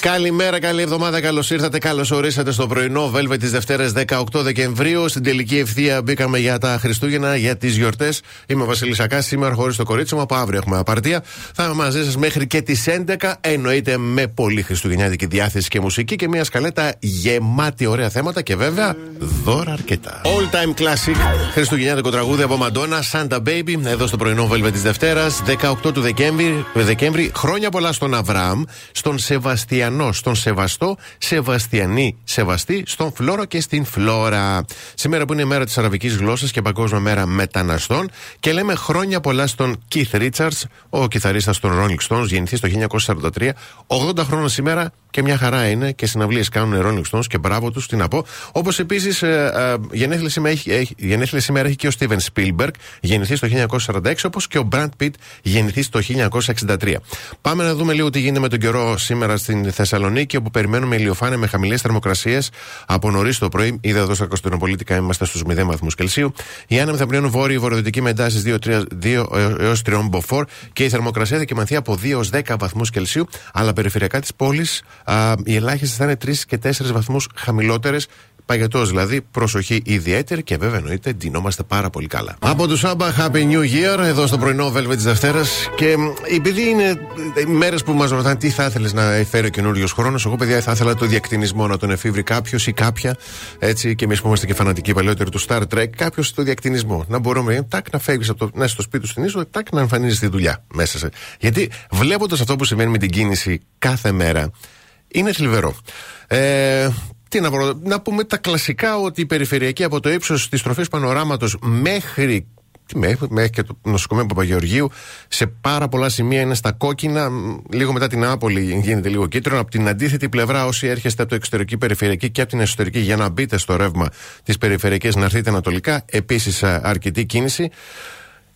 Καλημέρα, καλή εβδομάδα, καλώς ήρθατε, καλώς ορίσατε στο πρωινό Velvet της Δευτέρας 18 Δεκεμβρίου. Στην τελική ευθεία μπήκαμε για τα Χριστούγεννα, για τις γιορτές. Είμαι ο Βασίλης Ακάς, σήμερα χωρίς το κορίτσι μου. Από αύριο έχουμε απαρτία. Θα είμαι μαζί σας μέχρι και τις 11. Εννοείται με πολύ χριστουγεννιάτικη διάθεση και μουσική και μια σκαλέτα γεμάτη ωραία θέματα και βέβαια δώρα αρκετά. All time classic χριστουγεννιάτικο τραγούδι από Μαντόνα, Santa Baby, εδώ στο πρωινό Velvet της Δευτέρας 18 του Δεκέμβρη. Δεκέμβρη. Χρόνια πολλά στον Αβραάμ, στον Σεβαστιανό στον Σεβαστό, Σεβαστιανή, Σεβαστή, στον Φλόρο και στην Φλόρα. Σήμερα που είναι η μέρα της Αραβικής Γλώσσας και Παγκόσμια Μέρα Μεταναστών και λέμε χρόνια πολλά στον Keith Richards, ο κιθαρίστας των Rolling Stones, γεννηθεί το 1943, 80 χρόνια σήμερα και μια χαρά είναι και συναυλίες κάνουν Rolling Stones και μπράβο τους, τι να πω. Όπως επίσης ε, ε, γενέθλια, σήμερα έχει, γενέθλια σήμερα έχει και ο Steven Spielberg, γεννηθεί το 1946, όπως και ο Brad Pitt, γεννηθεί το 1963. Πάμε να δούμε λίγο τι γίνεται με τον καιρό σήμερα στην Θεσσαλονίκη, όπου περιμένουμε ηλιοφάνεια με χαμηλές θερμοκρασίες από νωρίς το πρωί. Είδα εδώ στα Κωνσταντινοπολίτικα είμαστε στους 0 βαθμούς Κελσίου. Οι άνεμοι θα πλέον βόρειοι βορειοδυτικοί με εντάσεις 2, έως 3 μποφόρ και η θερμοκρασία θα κοιμανθεί από 2 έως 10 βαθμούς Κελσίου, αλλά περιφερειακά της πόλης οι ελάχιστες θα είναι 3 και 4 βαθμούς χαμηλότερες Παγετός δηλαδή, προσοχή ιδιαίτερη και βέβαια εννοείται ντυνόμαστε πάρα πολύ καλά. Από τους Σάμπα, Happy New Year, εδώ στο πρωινό Velvet της Δευτέρας. Και επειδή είναι μέρες που μας ρωτάνε τι θα ήθελες να φέρει ο καινούριος χρόνος, εγώ παιδιά θα ήθελα το διακτηνισμό να τον εφήβρει κάποιος ή κάποια. Έτσι, και εμείς που είμαστε και φανατικοί παλαιότεροι του Star Trek, κάποιος το διακτηνισμό. Να μπορούμε τάκ να φεύγεις από το, να στο σπίτι του στην ίσο, τάκ να εμφανίζεις τη δουλειά μέσα σε. Γιατί βλέποντας αυτό που συμβαίνει με την κίνηση κάθε μέρα, είναι θλιβερό. Ε, τι να, να πούμε τα κλασικά ότι η περιφερειακή από το ύψος της τροφής πανοράματος μέχρι μέχρι και το νοσοκομείο Παπαγεωργίου σε πάρα πολλά σημεία είναι στα κόκκινα. Λίγο μετά την Άπολη γίνεται λίγο κίτρινο. Από την αντίθετη πλευρά, όσοι έρχεστε από το εξωτερική περιφερειακή και από την εσωτερική για να μπείτε στο ρεύμα της περιφερειακής να έρθετε ανατολικά, επίσης αρκετή κίνηση.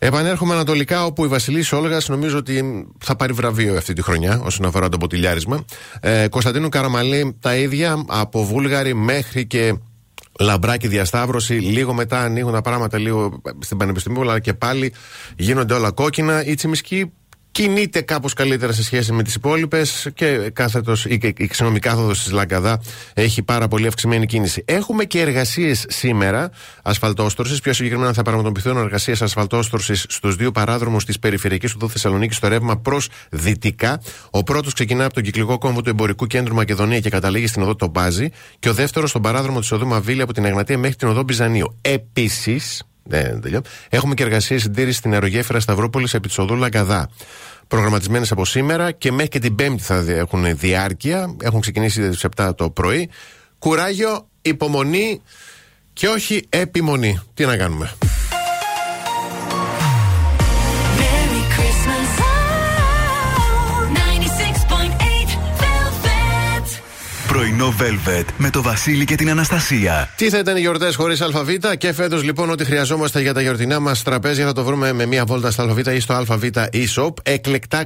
Επανέρχομαι ανατολικά, όπου η Βασιλής Όλγας νομίζω ότι θα πάρει βραβείο αυτή τη χρονιά όσον αφορά το ποτηλιάρισμα. Ε, Κωνσταντίνου Καραμαλή τα ίδια, από Βούλγαρη μέχρι και λαμπράκι διασταύρωση. Λίγο μετά ανοίγουν τα πράγματα λίγο στην Πανεπιστημίου, αλλά και πάλι γίνονται όλα κόκκινα. Η Τσιμισκή κινείται κάπως καλύτερα σε σχέση με τις υπόλοιπες και κάθετος, η, η, η κάθοδος της Λαγκαδά έχει πάρα πολύ αυξημένη κίνηση. Έχουμε και εργασίες σήμερα ασφαλτόστρωσης. Πιο συγκεκριμένα θα πραγματοποιηθούν εργασίες ασφαλτόστρωσης στους δύο παράδρομους της περιφερειακής οδού Θεσσαλονίκης στο ρεύμα προς δυτικά. Ο πρώτος ξεκινά από τον κυκλικό κόμβο του Εμπορικού Κέντρου Μακεδονία και καταλήγει στην οδό Μπάζι Και ο δεύτερος στον παράδρομο της οδού Μαβίλη από την Εγνατία μέχρι την οδό Μπιζανίου. Επίσης, ναι, Έχουμε και εργασίες συντήρησης στην αερογέφυρα Σταυρόπολη επί τη οδού Λαγκαδά. Προγραμματισμένες από σήμερα και μέχρι και την Πέμπτη θα έχουν διάρκεια. Έχουν ξεκινήσει στι 7 το πρωί. Κουράγιο, υπομονή και όχι επιμονή. Τι να κάνουμε. Πρωινό Velvet με το Βασίλη και την Αναστασία. Τι θα ήταν οι γιορτές χωρίς ΑΒ και φέτος λοιπόν ό,τι χρειαζόμαστε για τα γιορτινά μας τραπέζια θα το βρούμε με μία βόλτα στα ΑΒ ή στο ΑΒ e-shop. Εκλεκτά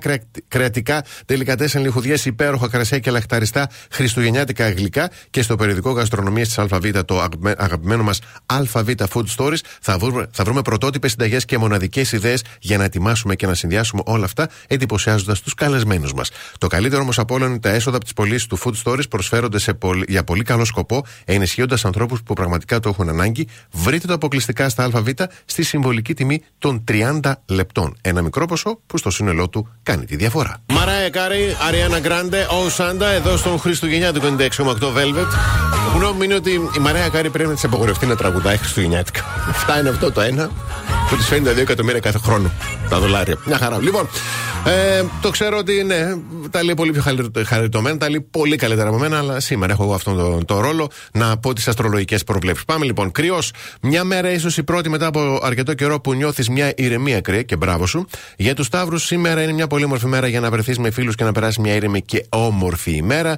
κρεατικά τελικατές λιχουδιές, υπέροχα κρασιά και λαχταριστά χριστουγεννιάτικα γλυκά και στο περιοδικό γαστρονομίας της ΑΒ, το αγαπημένο μας ΑΒ Food Stories, θα βρούμε, θα βρούμε πρωτότυπες συνταγές και μοναδικές ιδέες για να ετοιμάσουμε και να συνδυάσουμε όλα αυτά εντυπωσιάζοντας τους καλεσμένους μας. Το καλύτερο όμως από όλα είναι τα έσοδα από τις πωλήσεις του Food Stories προσφέρονται σε πολύ, για πολύ καλό σκοπό, ενισχύοντας ανθρώπους που πραγματικά το έχουν ανάγκη. Βρείτε το αποκλειστικά στα ΑΒ στη συμβολική τιμή των 30 λεπτών. Ένα μικρό ποσό που στο σύνολό του κάνει τη διαφορά. Μαράια Κάρι, Αριάννα Γκράντε, Oh Santa, εδώ στον Χριστουγεννιάτικο 96,8 Velvet. Γνώμη είναι ότι η Μαρέα Κάρι πρέπει να της απαγορευτεί να τραγουδάει Χριστουγεννιάτικα. Φτάνει αυτό το ένα που της φέρνει 2 εκατομμύρια κάθε χρόνο τα δολάρια. Μια χαρά. Λοιπόν, ε, το ξέρω ότι ναι, τα λέει πολύ πιο χαριτωμένα, τα λέει πολύ καλύτερα από μένα, αλλά σήμερα έχω εγώ αυτόν τον το ρόλο να πω τις αστρολογικές προβλέψεις. Πάμε λοιπόν. Κριός, μια μέρα ίσως η πρώτη μετά από αρκετό καιρό που νιώθεις μια ηρεμία κρύα και μπράβο σου. Για τους Σταύρους, σήμερα είναι μια πολύ όμορφη μέρα για να βρεθείς με φίλους και να περάσεις μια ήρεμη και όμορφη ημέρα.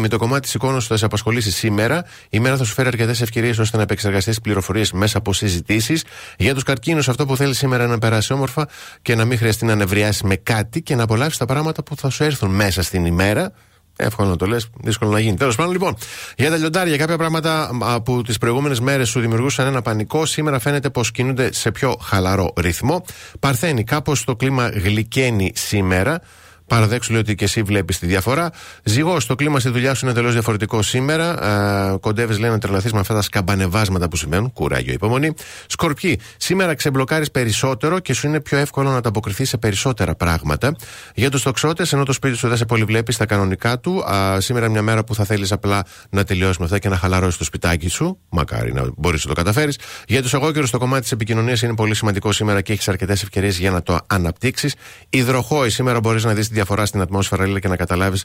με το κομμάτι της εικόνας που θα σε απασχολήσει σήμερα. Η μέρα θα σου φέρει αρκετές ευκαιρίες ώστε να επεξεργαστείς πληροφορίες μέσα από συζητήσεις. Για τους καρκίνους, αυτό που θέλει σήμερα να περάσει όμορφα και να μην χρειαστεί να νευριάσει με κάτι και να απολαύσει τα πράγματα που θα σου έρθουν μέσα στην ημέρα Εύκολο να το λες, δύσκολο να γίνει. Τέλος πάντων, λοιπόν, για τα λιοντάρια, κάποια πράγματα που τις προηγούμενες μέρες σου δημιουργούσαν ένα πανικό, σήμερα φαίνεται πως κινούνται σε πιο χαλαρό ρυθμό. Παρθένει, κάπως το κλίμα γλυκαίνει σήμερα. Παραδέξου λέει ότι και εσύ βλέπεις τη διαφορά. Ζυγός, το κλίμα στη δουλειά σου είναι εντελώς διαφορετικό σήμερα. Κοντεύεις, λέει, να τρελαθείς με αυτά τα σκαμπανεβάσματα που σημαίνουν. Κουράγιο, υπομονή. Σκορπιοί, σήμερα ξεμπλοκάρεις περισσότερο και σου είναι πιο εύκολο να ανταποκριθείς σε περισσότερα πράγματα. Για τους τοξότες, ενώ το σπίτι σου δεν σε πολύ βλέπεις στα κανονικά του, α, σήμερα μια μέρα που θα θέλεις απλά να τελειώσεις με αυτά και να χαλαρώσεις το σπιτάκι σου. Μακάρι να μπορείς να το καταφέρεις. Για τους εγώκερου, το κομμάτι της επικοινωνίας είναι πολύ σημαντικό σήμερα και έχεις αρκετές ευκαιρίες για να το αναπτύξεις. Υδροχόη, σήμερα μπορείς να δεις διαφορά στην ατμόσφαιρα, λέει, και να καταλάβεις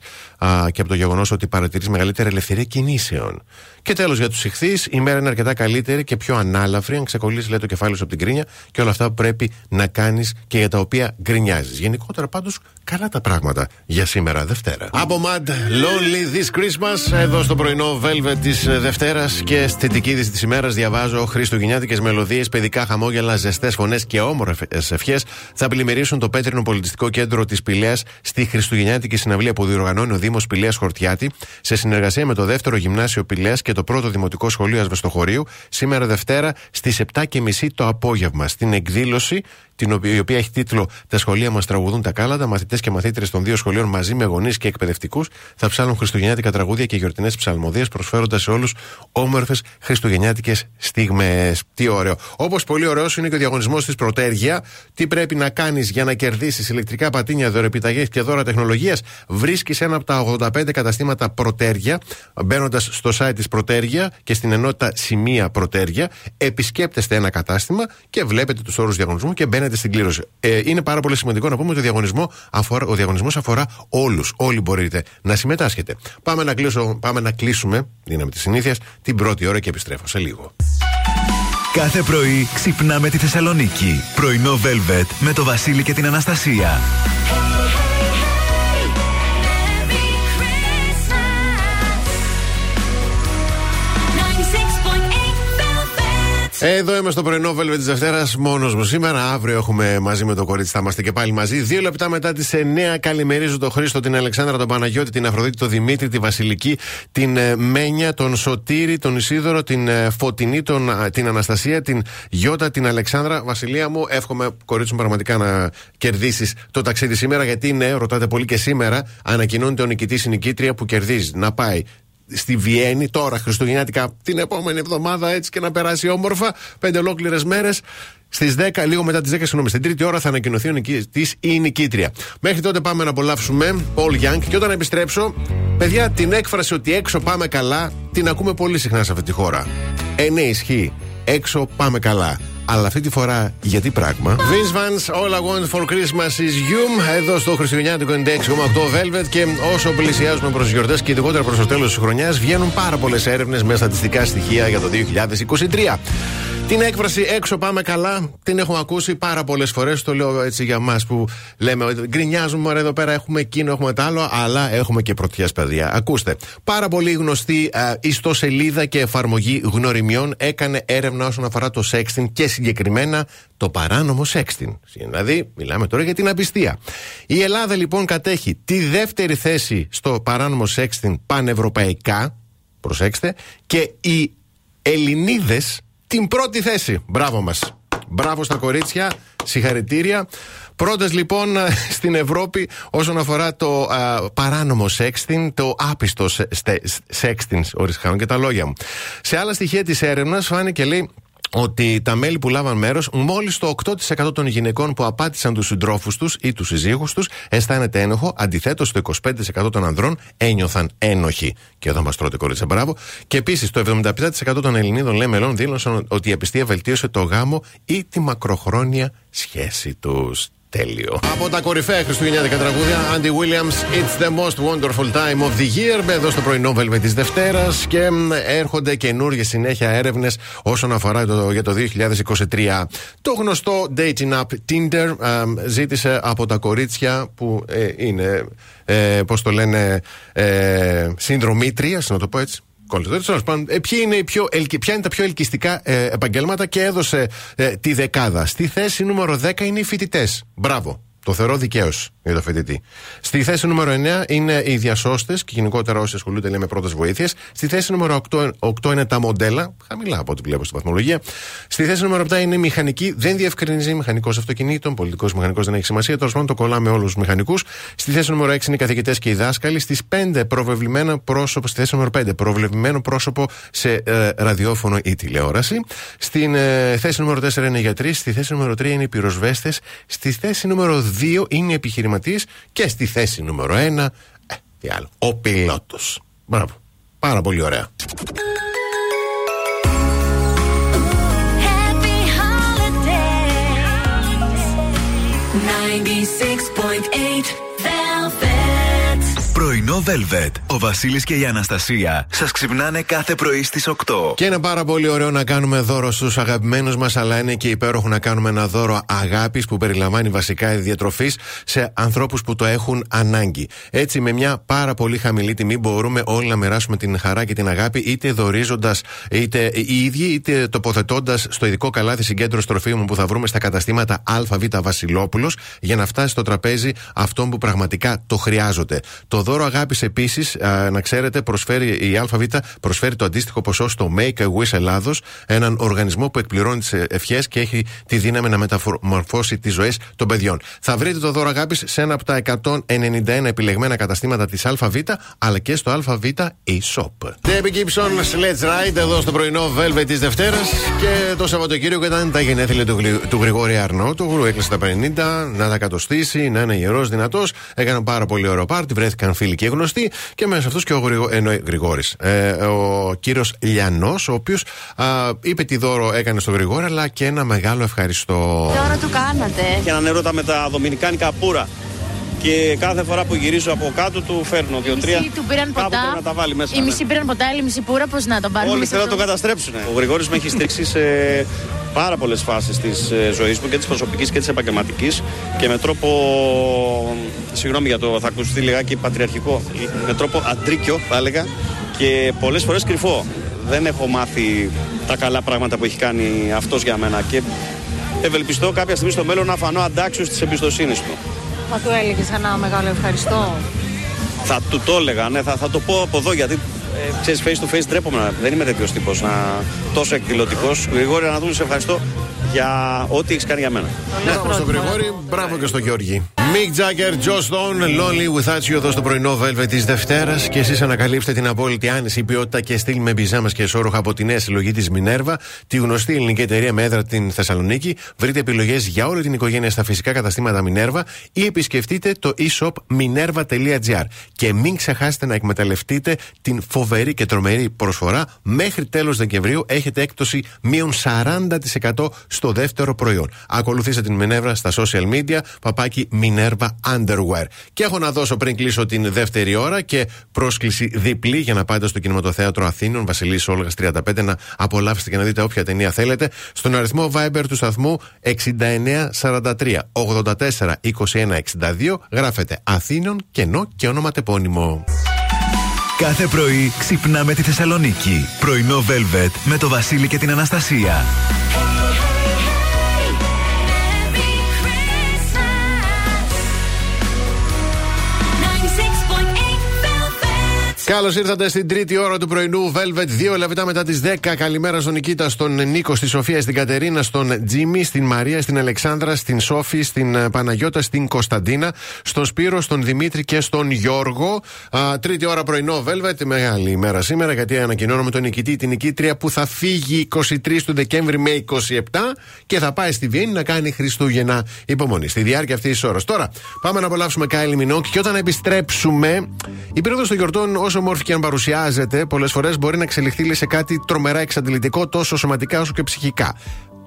και από το γεγονός ότι παρατηρείς μεγαλύτερη ελευθερία κινήσεων. Και τέλος για τους ηχθείς, η μέρα είναι αρκετά καλύτερη και πιο ανάλαφρη, αν ξεκολλήσεις, λέει, το κεφάλι σου από την κρίνια και όλα αυτά που πρέπει να κάνεις και για τα οποία γκρινιάζεις. Γενικότερα πάντως καλά τα πράγματα για σήμερα Δευτέρα. Από Mad Lonely This Christmas, εδώ στο πρωινό Velvet της Δευτέρας και στη θετική είδηση της ημέρας διαβάζω Χριστουγεννιάτικες μελωδίες, παιδικά χαμόγελα, ζεστές φωνές και όμορφες ευχές θα πλημμυρίσουν το πέτρινο πολιτιστικό κέντρο της Πηλέα στη Χριστουγεννιάτικη συναυλία που διοργανώνει ο Δήμος Πηλέα Χορτιάτη σε συνεργασία με το δεύτερο γυμνάσιο Πηλέα και το πρώτο δημοτικό σχολείο Ασβεστοχωρίου σήμερα Δευτέρα στις 7.30 το απόγευμα. Στην εκδήλωση την οποία, η οποία έχει τίτλο Τα σχολεία μας τραγουδούν τα κάλαντα. Μαθητές και μαθήτρε των δύο σχολείων μαζί με γονείς και εκπαιδευτικούς θα ψάλουν χριστουγεννιάτικα τραγούδια και γιορτινές ψαλμοδίες, προσφέροντας σε όλους όμορφες χριστουγεννιάτικες στιγμές. Τι ωραίο. Όπως πολύ ωραίος είναι και ο διαγωνισμός της Πρωτέργεια. Τι πρέπει να κάνεις για να κερδίσεις ηλεκτρικά πατίνια, δωρεπιταγές και δώρα τεχνολογίας; Βρίσκεις ένα από τα 85 καταστήματα Πρωτέργεια, μπαίνοντας στο site της Πρωτέργεια και στην ενότητα Σημεία Πρωτέργεια. Επισκέπτεστε ένα κατάστημα και βλέπετε τους όρους διαγωνισμού και μπαίνετε στην κλήρωση. Ε, είναι πάρα πολύ σημαντικό να πούμε ότι ο διαγωνισμό αφορά, ο διαγωνισμός αφορά όλους. Όλοι μπορείτε να συμμετάσχετε. Πάμε να, κλείσω, πάμε να κλείσουμε, δύναμη της συνήθειας, την πρώτη ώρα και επιστρέφω σε λίγο. Κάθε πρωί ξυπνάμε τη Θεσσαλονίκη. Πρωινό Velvet με το Βασίλη και την Αναστασία. Εδώ είμαι στο πρωινό Velvet της Δευτέρας, μόνος μου σήμερα. Αύριο έχουμε μαζί με το κορίτσι, θα είμαστε και πάλι μαζί. Δύο λεπτά μετά τις 9, καλημερίζω τον Χρήστο, την Αλεξάνδρα, τον Παναγιώτη, την Αφροδίτη, τον Δημήτρη, τη Βασιλική, την ε, Μένια, τον Σωτήρη, τον Ισίδωρο, την ε, Φωτεινή, τον, την Αναστασία, την Γιώτα, την Αλεξάνδρα. Βασιλεία μου, εύχομαι, κορίτσι μου, πραγματικά να κερδίσεις το ταξίδι σήμερα, γιατί ναι, ρωτάτε πολύ και σήμερα, ανακοινώνεται ο νικητής η νικήτρια που κερδίζει να πάει στη Βιέννη τώρα Χριστουγεννιάτικα την επόμενη εβδομάδα έτσι και να περάσει όμορφα. Πέντε ολόκληρες μέρες. Στις 10, λίγο μετά τις 10, συγγνώμη, στην τρίτη ώρα θα ανακοινωθεί ο νικητή ή η νικήτρια. Μέχρι τότε πάμε να απολαύσουμε Paul Young και όταν επιστρέψω, παιδιά, την έκφραση ότι έξω πάμε καλά την ακούμε πολύ συχνά σε αυτή τη χώρα. Ε, ναι, ισχύει. Έξω πάμε καλά. Αλλά αυτή τη φορά γιατί πράγμα; Vince Vance, All I Want for Christmas is You. Εδώ στο Χριστουγεννιάτικο 96,8 Velvet. Και όσο πλησιάζουμε προς τις γιορτές και ειδικότερα προς το τέλος της χρονιάς, βγαίνουν πάρα πολλές έρευνες με στατιστικά στοιχεία για το 2023. Την έκφραση έξω πάμε καλά την έχουμε ακούσει πάρα πολλές φορές. Το λέω έτσι για εμά που λέμε γκρινιάζουμε εδώ πέρα έχουμε εκείνο, έχουμε το άλλο, αλλά έχουμε και πρωτιές παιδιά. Ακούστε. Πάρα πολύ γνωστή α, ιστοσελίδα και εφαρμογή γνωριμιών έκανε έρευνα όσον αφορά το sexting και συγκεκριμένα το παράνομο sexting. Δηλαδή, μιλάμε τώρα για την απιστία. Η Ελλάδα λοιπόν κατέχει τη δεύτερη θέση στο παράνομο sexting πανευρωπαϊκά. Προσέξτε. Και οι Ελληνίδες την πρώτη θέση. Μπράβο μας. Μπράβο στα κορίτσια. Συγχαρητήρια. Πρώτες λοιπόν στην Ευρώπη όσον αφορά το α, παράνομο sexting, το άπιστο sexting, ορισχάνων και τα λόγια μου. Σε άλλα στοιχεία της έρευνας φάνηκε λέει ότι τα μέλη που λάβαν μέρος, μόλις το 8% των γυναικών που απάτησαν τους συντρόφους τους ή τους συζύγους τους αισθάνεται ένοχο, αντιθέτως το 25% των ανδρών ένιωθαν ένοχοι. Και εδώ μας τρώτε κορίτσα, μπράβο. Και επίσης το 75% των Ελληνίδων λέει μελών δήλωσαν ότι η απιστία βελτίωσε το γάμο ή τη μακροχρόνια σχέση τους. Τέλειο. Από τα κορυφαία χριστουγεννιάτικα τραγούδια, Andy Williams, It's the most wonderful time of the year. Εδώ στο πρωινό Velvet της Δευτέρας και έρχονται καινούργιες συνέχεια έρευνες όσον αφορά το, για το 2023. Το γνωστό dating app Tinder ζήτησε από τα κορίτσια που ε, είναι, ε, πώς το λένε, ε, συνδρομήτρια, να το πω έτσι, ε, ποια είναι, πιο, ποια είναι τα πιο ελκυστικά ε, επαγγέλματα και έδωσε ε, τη δεκάδα. Στη θέση νούμερο 10 είναι οι φοιτητές. Μπράβο. Το θεωρώ δικαίως για το φοιτητή. Στη θέση νούμερο 9 είναι οι διασώστες και γενικότερα όσοι ασχολούνται με πρώτες βοήθειες. Στη θέση νούμερο 8, 8 είναι τα μοντέλα, χαμηλά από ό,τι βλέπω στη βαθμολογία. Στη θέση νούμερο 7 είναι η μηχανική, δεν διευκρινίζει μηχανικός αυτοκινήτων, πολιτικός μηχανικός δεν έχει σημασία. Τέλος πάντων το κολλάμε όλους τους μηχανικούς. Στη θέση νούμερο 6 είναι οι καθηγητές και οι δάσκαλοι. Στις 5 προβεβλημένο πρόσωπο, στη θέση νούμερο 5 προβλεβλημένο πρόσωπο σε ε, ραδιόφωνο ή τηλεόραση. Στην ε, θέση νούμερο 4 είναι οι γιατροί. Στη θέση νούμερο 3 είναι οι πυροσβέστες. Στη θέση νούμερο 2 είναι οι επιχειρηματίες. Και στη θέση νούμερο 1, ε, τι άλλο, ο πιλότος. Μπράβο. Πάρα πολύ ωραία. Πρωινό Velvet. Ο Βασίλης και η Αναστασία σας ξυπνάνε κάθε πρωί στις 8. Και είναι πάρα πολύ ωραίο να κάνουμε δώρο στους αγαπημένους μας, αλλά είναι και υπέροχο να κάνουμε ένα δώρο αγάπης που περιλαμβάνει βασικά διατροφής σε ανθρώπους που το έχουν ανάγκη. Έτσι, με μια πάρα πολύ χαμηλή τιμή μπορούμε όλοι να μοιράσουμε την χαρά και την αγάπη, είτε δορίζοντα είτε οι ίδιοι, είτε τοποθετώντας στο ειδικό καλάθι συγκέντρωση τροφίμων που θα βρούμε στα καταστήματα ΑΒ Βασιλόπουλος για να φτάσει στο τραπέζι αυτών που πραγματικά το χρειάζονται. Το δώρο αγάπης επίσης, να ξέρετε, προσφέρει η ΑΒ προσφέρει το αντίστοιχο ποσό στο Make a Wish Ελλάδος, έναν οργανισμό που εκπληρώνει τις ευχές και έχει τη δύναμη να μεταμορφώσει τις ζωές των παιδιών. Θα βρείτε το δώρο αγάπης σε ένα από τα 191 επιλεγμένα καταστήματα της ΑΒ, αλλά και στο ΑΒ e-shop. Debbie Gibson, Let's Ride, εδώ στο πρωινό Velvet της Δευτέρας και το Σαββατοκύριακο ήταν τα γενέθλια του, του Γρηγόρη Αρνό. Του έκλεισε τα 50, να τα κατοστήσει, να είναι γερός, δυνατός. Έκαναν πάρα πολύ ωραίο πάρτι, βρέθηκαν φίλοι και γνωστοί και μέσα σε αυτούς και ο Γρηγο, Γρηγόρης. Ε, ο κύριος Λιανός, ο οποίος είπε τι δώρο έκανε στο Γρηγόρη, αλλά και ένα μεγάλο ευχαριστώ. Τι ώρα του κάνατε; Και έναν έρωτα με τα δομινικάνικα πουρα. Και κάθε φορά που γυρίζω από κάτω του φέρνω δύο-τρία. του πήραν ποτά. Να τα βάλει μέσα, οι μισοί ναι. πήραν ποτά, οι μισοί πουρα, πώς να τον πάρουν. Όλοι θέλουν να τον καταστρέψουν. Ο Γρηγόρης με έχει στήξει σε πάρα πολλές φάσεις της ε, ζωής μου και της προσωπικής και της επαγγελματικής και με τρόπο. Συγγνώμη για το θα ακουστεί λιγάκι πατριαρχικό. Με τρόπο αντρίκιο, θα έλεγα, και πολλές φορές κρυφό. Δεν έχω μάθει τα καλά πράγματα που έχει κάνει αυτός για μένα και ευελπιστώ κάποια στιγμή στο μέλλον να φανώ αντάξιος της εμπιστοσύνης του. Μα του έλεγες ένα μεγάλο ευχαριστώ; Θα του το έλεγα, ναι, θα, θα το πω από εδώ γιατί ε, ξέρεις face to face ντρέπομαι. Δεν είμαι τέτοιος τύπος να τόσο εκδηλωτικός. Γρηγόρη δούμε σε ευχαριστώ για ό,τι έχεις κάνει για μένα. Μπράβο στον Γρηγόρη, μπράβο και στον Γιώργη. Mick Jagger, Joe Stone, Lonely Without You εδώ στο πρωινό Velvet της Δευτέρας και εσείς ανακαλύψτε την απόλυτη άνεση, ποιότητα και στυλ με μπιζάμα και εσόρουχα από τη νέα συλλογή της Minerva, τη γνωστή ελληνική εταιρεία με έδρα την Θεσσαλονίκη. Βρείτε επιλογές για όλη την οικογένεια στα φυσικά καταστήματα Minerva ή επισκεφτείτε το e-shop minerva.gr. Και μην ξεχάσετε να εκμεταλλευτείτε την φοβερή και τρομερή προσφορά. Μέχρι τέλος Δεκεμβρίου έχετε έκπτωση μείον 40% στο δεύτερο προϊόν. Ακολουθήστε την Minerva στα social media, παπάκι Minerva Minerva Underwear. Και έχω να δώσω πριν κλείσω την δεύτερη ώρα και πρόσκληση διπλή για να πάτε στο κινηματοθέατρο Αθήνων Βασιλής Όλγας 35 να απολαύσετε και να δείτε όποια ταινία θέλετε στον αριθμό Viber του σταθμού 6943 84 21 62 γράφετε Αθήνων κενό και όνομα τεπώνυμο. Κάθε πρωί ξυπνάμε τη Θεσσαλονίκη. Πρωινό Velvet με το Βασίλη και την Αναστασία. Καλώς ήρθατε στην τρίτη ώρα του πρωινού Velvet. Δύο λεπτά μετά τις 10. Καλημέρα στον Νικήτα, στον Νίκο, στη Σοφία, στην Κατερίνα, στον Τζίμι, στην Μαρία, στην Αλεξάνδρα, στην Σόφη, στην ε, Παναγιώτα, στην Κωνσταντίνα, στον Σπύρο, στον Δημήτρη και στον Γιώργο. Α, τρίτη ώρα πρωινό Velvet. Μεγάλη ημέρα σήμερα γιατί ανακοινώνουμε τον νικητή, την νικήτρια που θα φύγει 23 του Δεκέμβρη με 27 και θα πάει στη Βιέννη να κάνει Χριστούγεννα υπομονή. Στη διάρκεια αυτής της ώρας. Τώρα πάμε να απολαύσουμε Κάιλι Μινόκ και όταν επιστρέψουμε η περίοδος των γιορτών όσο όμορφη και αν παρουσιάζεται, πολλές φορές μπορεί να εξελιχθεί σε κάτι τρομερά εξαντλητικό τόσο σωματικά όσο και ψυχικά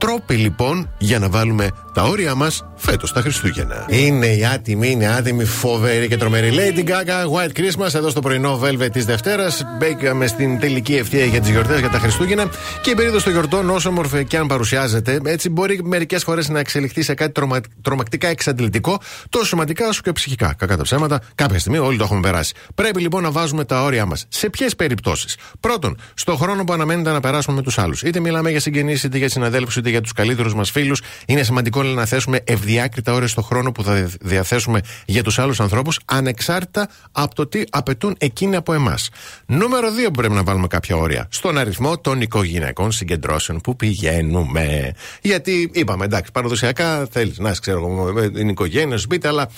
τρόποι λοιπόν για να βάλουμε τα όρια μας φέτος τα Χριστούγεννα. Είναι η άτιμη, είναι άτιμη, φοβερή και τρομερή Lady Gaga, White Christmas, εδώ στο πρωινό Velvet της Δευτέρας. Μπήκαμε στην τελική ευθεία για τις γιορτές για τα Χριστούγεννα και η περίοδος των γιορτών, όσο όμορφη και αν παρουσιάζεται, έτσι μπορεί μερικές φορές να εξελιχθεί σε κάτι τρομα... τρομακτικά εξαντλητικό, τόσο σωματικά όσο και ψυχικά. Κακά τα ψέματα, κάποια στιγμή όλοι το έχουμε περάσει. Πρέπει λοιπόν να βάζουμε τα όρια μας. Σε ποιες περιπτώσεις; Πρώτον, στο χρόνο που αναμένεται να περάσουμε με τους άλλους. Είτε μιλάμε για συγγενείς, είτε για συναδέλφους, είτε για τους καλύτερους μας φίλους. Είναι σημαντικό λέει, να θέσουμε ευδιάκριτα ώρες στο χρόνο που θα διαθέσουμε για τους άλλους ανθρώπους, ανεξάρτητα από το τι απαιτούν εκείνοι από εμάς. Νούμερο 2 που πρέπει να βάλουμε κάποια όρια. Στον αριθμό των οικογενειακών συγκεντρώσεων που πηγαίνουμε. Γιατί είπαμε, εντάξει, παραδοσιακά θέλεις να ξέρω εγώ με την οικογένεια, σπίτι, αλλά α,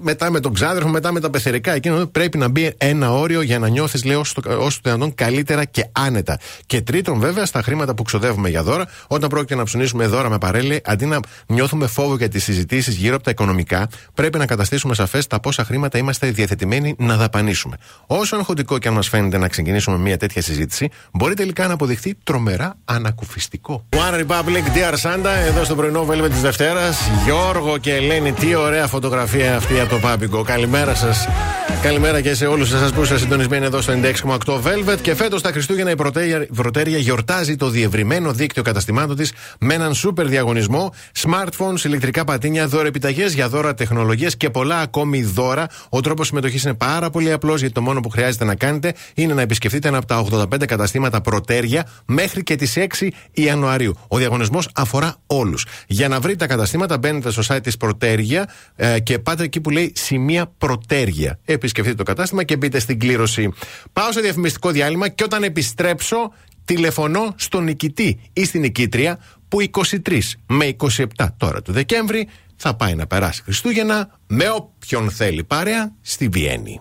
μετά με τον ξάδερφο, μετά με τα πεθερικά, εκείνο πρέπει να μπει ένα όριο για να νιώθεις, λέω, όσο το δυνατόν καλύτερα και άνετα. Και τρίτον, βέβαια, στα χρήματα που ξοδεύουμε για δώρα, όταν πρόκειται να ψωνίσουμε δώρα με παρέλη, αντί να νιώθουμε φόβο για τις συζητήσεις γύρω από τα οικονομικά, πρέπει να καταστήσουμε σαφές τα πόσα χρήματα είμαστε διαθετημένοι να δαπανίσουμε. Όσο αγχωτικό και αν μας φαίνεται να ξεκινήσουμε μια τέτοια συζήτηση, μπορεί τελικά να αποδειχθεί τρομερά ανακουφιστικό. One Republic, Dear Santa, εδώ στο πρωινό βέλβε της Δευτέρας. Γιώργο και Ελένη, τι ωραία φωτογραφία αυτή από το Πάπικο. Καλημέρα σας. Καλημέρα και σε όλους εσάς που είστε συντονισμένοι εδώ στο 96,8 Velvet. Και φέτος τα Χριστούγεννα η Πρωτέρια γιορτάζει το διευρυμένο δίκτυο καταστημάτων της με έναν σούπερ διαγωνισμό. Smartphones, ηλεκτρικά πατίνια, δώρα επιταγέ για δώρα τεχνολογίες και πολλά ακόμη δώρα. Ο τρόπος συμμετοχής είναι πάρα πολύ απλός γιατί το μόνο που χρειάζεται να κάνετε είναι να επισκεφτείτε ένα από τα 85 καταστήματα Πρωτέρια μέχρι και τις 6 Ιανουαρίου. Ο διαγωνισμός αφορά όλους. Για να βρείτε τα καταστήματα μπαίνετε στο site της Πρωτέρια ε, και πάτε εκεί που λέει σημεία Πρωτέρια. Επισκεφτείτε το κατάστημα και μπείτε στην κλήρωση. Πάω σε διαφημιστικό διάλειμμα και όταν επιστρέψω τηλεφωνώ στον νικητή ή στην νικήτρια που 23 με 27 τώρα του Δεκέμβρη θα πάει να περάσει Χριστούγεννα με όποιον θέλει παρέα στη Βιέννη.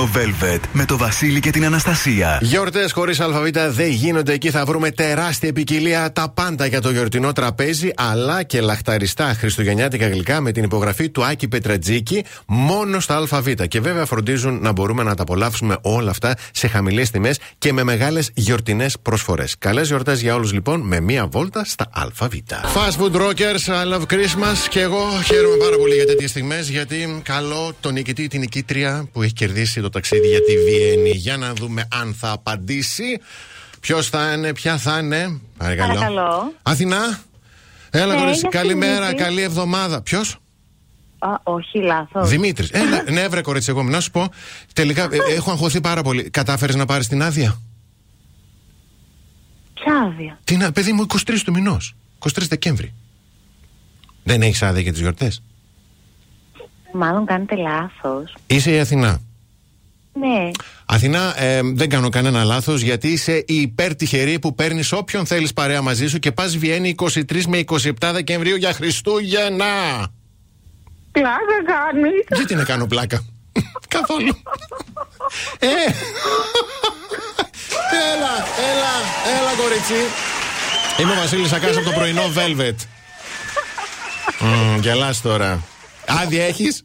Πρωινό Velvet με το Βασίλη και την Αναστασία. Γιορτές χωρίς αλφαβήτα δεν γίνονται. Εκεί θα βρούμε τεράστια ποικιλία τα πάντα για το γιορτινό τραπέζι, αλλά και λαχταριστά χριστουγεννιάτικα γλυκά με την υπογραφή του Άκη Πετρατζίκη μόνο στα αλφαβήτα. Και βέβαια φροντίζουν να μπορούμε να τα απολαύσουμε όλα αυτά σε χαμηλές τιμές και με μεγάλες γιορτινές προσφορές. Καλές γιορτές για όλους λοιπόν με μία βόλτα στα αλφαβήτα. Fast food rockers, I love Christmas και εγώ χαίρομαι πάρα πολύ για τέτοιες στιγμές γιατί καλό τον νικητή την νικήτρια που έχει κερδίσει το ταξίδι για τη Βιέννη. Για να δούμε αν θα απαντήσει. Ποιος θα είναι, ποια θα είναι. Παρακαλώ. Παρακαλώ. Αθηνά. Έλα, ναι, κορίτσι. Καλημέρα, καλή εβδομάδα. Ποιος; όχι, λάθος. Δημήτρης. Έλα, ναι, βρε κορίτσι, εγώ να σου πω. Τελικά ε, έχω αγχωθεί πάρα πολύ. Κατάφερες να πάρεις την άδεια; Ποια άδεια; Την, παιδί μου, 23 του μηνός. 23 Δεκέμβρη. Δεν έχεις άδεια για τις γιορτές; Μάλλον κάνετε λάθος. Είσαι η Αθηνά. Ναι. Αθηνά, ε, δεν κάνω κανένα λάθος γιατί είσαι η υπέρτυχερή που παίρνεις όποιον θέλεις παρέα μαζί σου και πας βγαίνει 23 με 27 Δεκεμβρίου για Χριστούγεννα. Πλάκα κάνεις. Γιατί να κάνω πλάκα; Καθόλου. ε. έλα, έλα, έλα κορίτσι. Είμαι ο Βασίλης Ακάς από το πρωινό Velvet. mm, γελάς τώρα. Άδεια έχεις;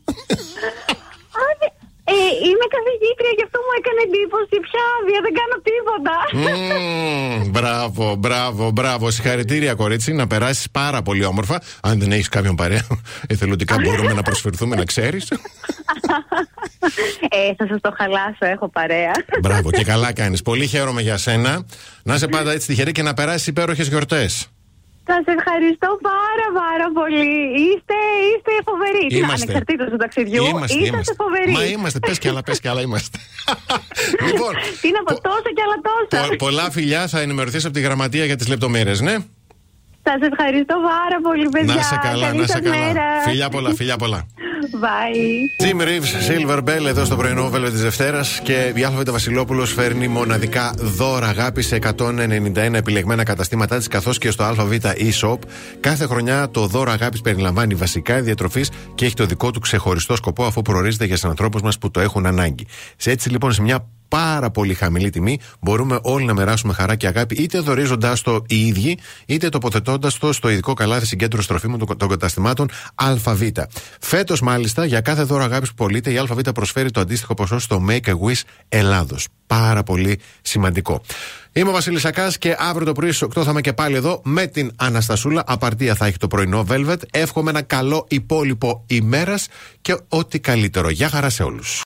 Ε, είμαι καθηγήτρια, γι' αυτό μου έκανε εντύπωση. Πια άδεια, δεν κάνω τίποτα. Mm, μπράβο, μπράβο, μπράβο. Συγχαρητήρια, κορίτσι, να περάσεις πάρα πολύ όμορφα. Αν δεν έχεις κάποιον παρέα, εθελοντικά μπορούμε να προσφερθούμε, να ξέρεις. Ε, θα σας το χαλάσω, έχω παρέα. Μπράβο, και καλά κάνεις. Πολύ χαίρομαι για σένα. Να είσαι πάντα έτσι τυχερή και να περάσεις υπέροχες γιορτές. Σας ευχαριστώ πάρα πάρα πολύ. Είστε, είστε φοβεροί. Είμαστε. Ανεξαρτήτως του ταξιδιού. Είμαστε, είστε είμαστε. φοβεροί. Μα είμαστε, πες και άλλα, πες και άλλα είμαστε. λοιπόν, Τι να πω, τόσα και άλλα τόσα. πο- πολλά φιλιά θα ενημερωθείς από τη γραμματεία για τις λεπτομέρειες, ναι; Σας ευχαριστώ πάρα πολύ, παιδιά. Να σε καλά, Καλή να σε σας καλά. μέρα. Φιλιά πολλά, φιλιά πολλά. Bye. Jim Reeves, Silver Bell εδώ στο πρωινό βέλο της Δευτέρας και η Άλφα Βασιλόπουλος φέρνει μοναδικά δώρα αγάπη σε 191 επιλεγμένα καταστήματά της καθώς και στο ΑΒ e-shop. Κάθε χρονιά το δώρο αγάπης περιλαμβάνει βασικά διατροφής και έχει το δικό του ξεχωριστό σκοπό αφού προορίζεται για ανθρώπους μας που το έχουν ανάγκη. Σε έτσι λοιπόν σε μια πάρα πολύ χαμηλή τιμή μπορούμε όλοι να μεράσουμε χαρά και αγάπη είτε δορίζοντά το οι ίδιοι είτε τοποθετώντας το στο ειδικό καλάθι συγκέντρωση τροφίμων των- των καταστημάτων ΑΒ. Φέτος, μάλιστα, για κάθε δώρο αγάπης που πωλείται, η ΑΒ προσφέρει το αντίστοιχο ποσό στο Make a Wish Ελλάδος. Πάρα πολύ σημαντικό. Είμαι ο Βασίλης Σακάς και αύριο το πρωί στις 8 θα είμαι και πάλι εδώ με την Αναστασούλα. Απαρτία θα έχει το πρωινό Velvet. Εύχομαι ένα καλό υπόλοιπο ημέρας και ό,τι καλύτερο. Γεια χαρά σε όλους.